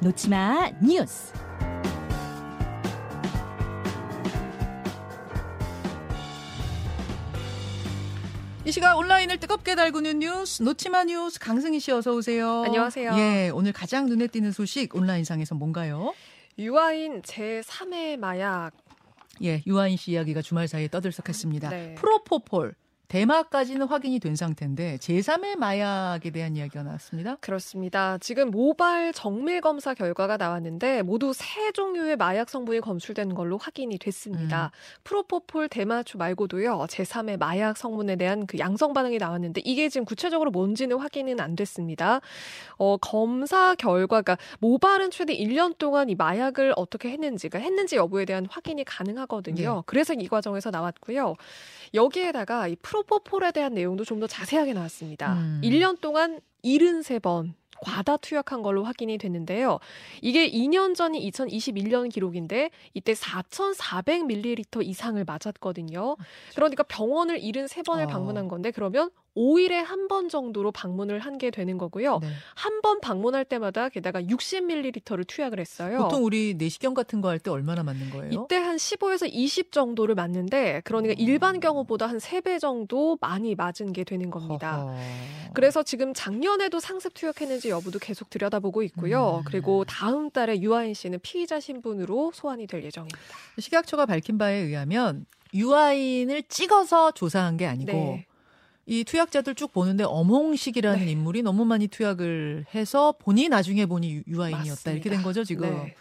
놓치마 뉴스. 이 시각 온라인을 뜨겁게 달구는 뉴스 놓치마 뉴스 강승희 씨 어서 오세요. 안녕하세요. 예, 오늘 가장 눈에 띄는 소식 온라인상에서 뭔가요? 유아인 제3의 마약. 예, 유아인 씨 이야기가 주말 사이에 떠들썩했습니다. 네. 프로포폴 대마까지는 확인이 된 상태인데 제3의 마약에 대한 이야기가 나왔습니다. 그렇습니다. 지금 모발 정밀 검사 결과가 나왔는데 모두 세 종류의 마약 성분이 검출된 걸로 확인이 됐습니다. 음. 프로포폴 대마초 말고도요. 제3의 마약 성분에 대한 그 양성 반응이 나왔는데 이게 지금 구체적으로 뭔지는 확인은 안 됐습니다. 어, 검사 결과가 모발은 최대 1년 동안 이 마약을 어떻게 했는지가 했는지 여부에 대한 확인이 가능하거든요. 예. 그래서 이 과정에서 나왔고요. 여기에다가 이 프로 포폴에 대한 내용도 좀 더 자세하게 나왔습니다. 음. 1년 동안 73번 과다 투약한 걸로 확인이 됐는데요. 이게 2년 전이 2021년 기록인데 이때 4,400ml 이상을 맞았거든요. 그러니까 병원을 73번을 어. 방문한 건데 그러면 5일에 한 번 정도로 방문을 한 게 되는 거고요. 네. 한번 방문할 때마다 게다가 60ml를 투약을 했어요. 보통 우리 내시경 같은 거 할 때 얼마나 맞는 거예요? 이때 한 15에서 20 정도를 맞는데 그러니까 어. 일반 경우보다 한 3배 정도 많이 맞은 게 되는 겁니다. 허허. 그래서 지금 작년에도 상습 투약했는지 여부도 계속 들여다보고 있고요. 음. 그리고 다음 달에 유아인 씨는 피의자 신분으로 소환이 될 예정입니다. 식약처가 밝힌 바에 의하면 유아인을 찍어서 조사한 게 아니고 네. 이 투약자들 쭉 보는데 엄홍식이라는 네. 인물이 너무 많이 투약을 해서 보니 나중에 보니 유- 유아인이었다 맞습니다. 이렇게 된 거죠 지금. 네.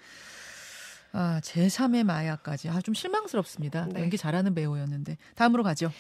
아 제3의 마약까지 아 좀 실망스럽습니다. 네. 연기 잘하는 배우였는데 다음으로 가죠.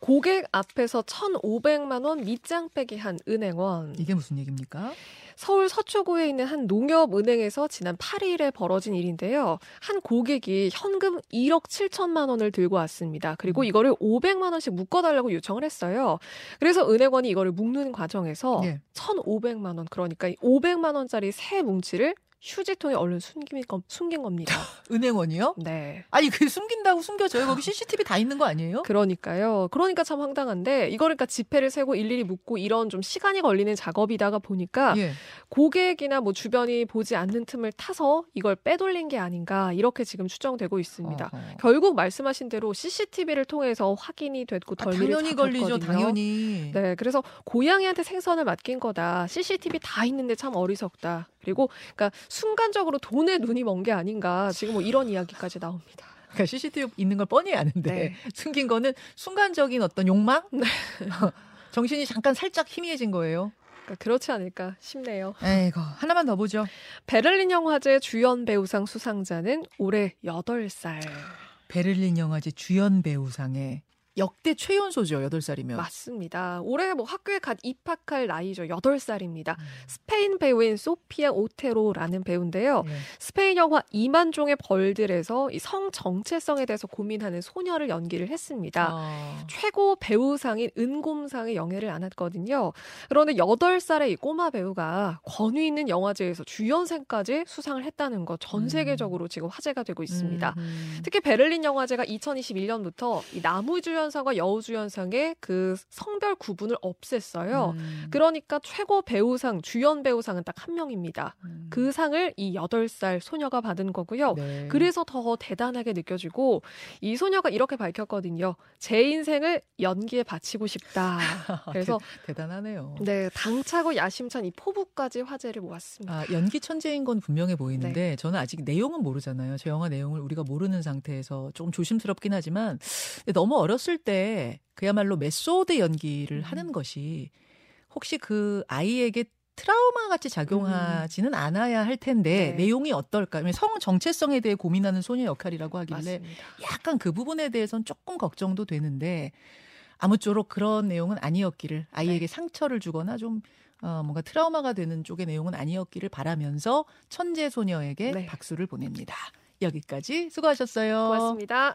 고객 앞에서 1,500만 원 밑장 빼기 한 은행원. 이게 무슨 얘기입니까? 서울 서초구에 있는 한 농협은행에서 지난 8일에 벌어진 일인데요. 한 고객이 현금 1억 7천만 원을 들고 왔습니다. 그리고 음. 이거를 500만 원씩 묶어달라고 요청을 했어요. 그래서 은행원이 이거를 묶는 과정에서 예. 1,500만 원, 그러니까 이 500만 원짜리 새 뭉치를 휴지통에 얼른 숨긴, 겁- 숨긴 겁니다. 은행원이요? 네. 아니 그 숨긴다고 숨겨져요. 거기 CCTV 다 있는 거 아니에요? 그러니까요. 그러니까 참 황당한데 이거를 그러니까 지폐를 세고 일일이 묶고 이런 좀 시간이 걸리는 작업이다가 보니까 예. 고객이나 뭐 주변이 보지 않는 틈을 타서 이걸 빼돌린 게 아닌가 이렇게 지금 추정되고 있습니다. 어허. 결국 말씀하신 대로 CCTV를 통해서 확인이 됐고 아, 덜미를 당연히 걸리죠. 잡혔거든요. 당연히. 네, 그래서 고양이한테 생선을 맡긴 거다. CCTV 다 있는데 참 어리석다. 그리고 그러니까 순간적으로 돈에 눈이 먼 게 아닌가. 지금 뭐 이런 이야기까지 나옵니다. 그러니까 CCTV 있는 걸 뻔히 아는데 네. 숨긴 거는 순간적인 어떤 욕망? 네. 정신이 잠깐 살짝 희미해진 거예요. 그러니까 그렇지 않을까 싶네요. 아이고 하나만 더 보죠. 베를린 영화제 주연 배우상 수상자는 올해 8살. 베를린 영화제 주연 배우상의 역대 최연소죠. 8살이면. 맞습니다. 올해 뭐 학교에 갓 입학할 나이죠. 8살입니다. 음. 스페인 배우인 소피아 오테로라는 배우인데요. 네. 스페인 영화 이만 종의 벌들에서 이 성 정체성에 대해서 고민하는 소녀를 연기를 했습니다. 아, 최고 배우상인 은곰상의 영예를 안았거든요. 그런데 8살의 이 꼬마 배우가 권위 있는 영화제에서 주연상까지 수상을 했다는 거전 음. 세계적으로 지금 화제가 되고 있습니다. 음. 특히 베를린 영화제가 2021년부터 이 나무주연 상과 여우주연상의 그 성별 구분을 없앴어요. 음. 그러니까 최고 배우상, 주연 배우상은 딱 한 명입니다. 음. 그 상을 이 8살 소녀가 받은 거고요. 네. 그래서 더 대단하게 느껴지고 이 소녀가 이렇게 밝혔거든요. 제 인생을 연기에 바치고 싶다. 그래서 대단하네요 네, 당차고 야심찬 이 포부까지 화제를 모았습니다. 아, 연기 천재인 건 분명해 보이는데 저는 아직 내용은 모르잖아요. 저 영화 내용을 우리가 모르는 상태에서 조금 조심스럽긴 하지만 너무 어렸을 때 그야말로 메소드 연기를 음. 하는 것이 혹시 그 아이에게 트라우마 같이 작용하지는 않아야 할 텐데 네. 내용이 어떨까? 성 정체성에 대해 고민하는 소녀 역할이라고 하길래 맞습니다. 약간 그 부분에 대해서는 조금 걱정도 되는데 아무쪼록 그런 내용은 아니었기를 아이에게 네. 상처를 주거나 좀 어, 뭔가 트라우마가 되는 쪽의 내용은 아니었기를 바라면서 천재 소녀에게 네. 박수를 보냅니다. 여기까지 수고하셨어요. 고맙습니다.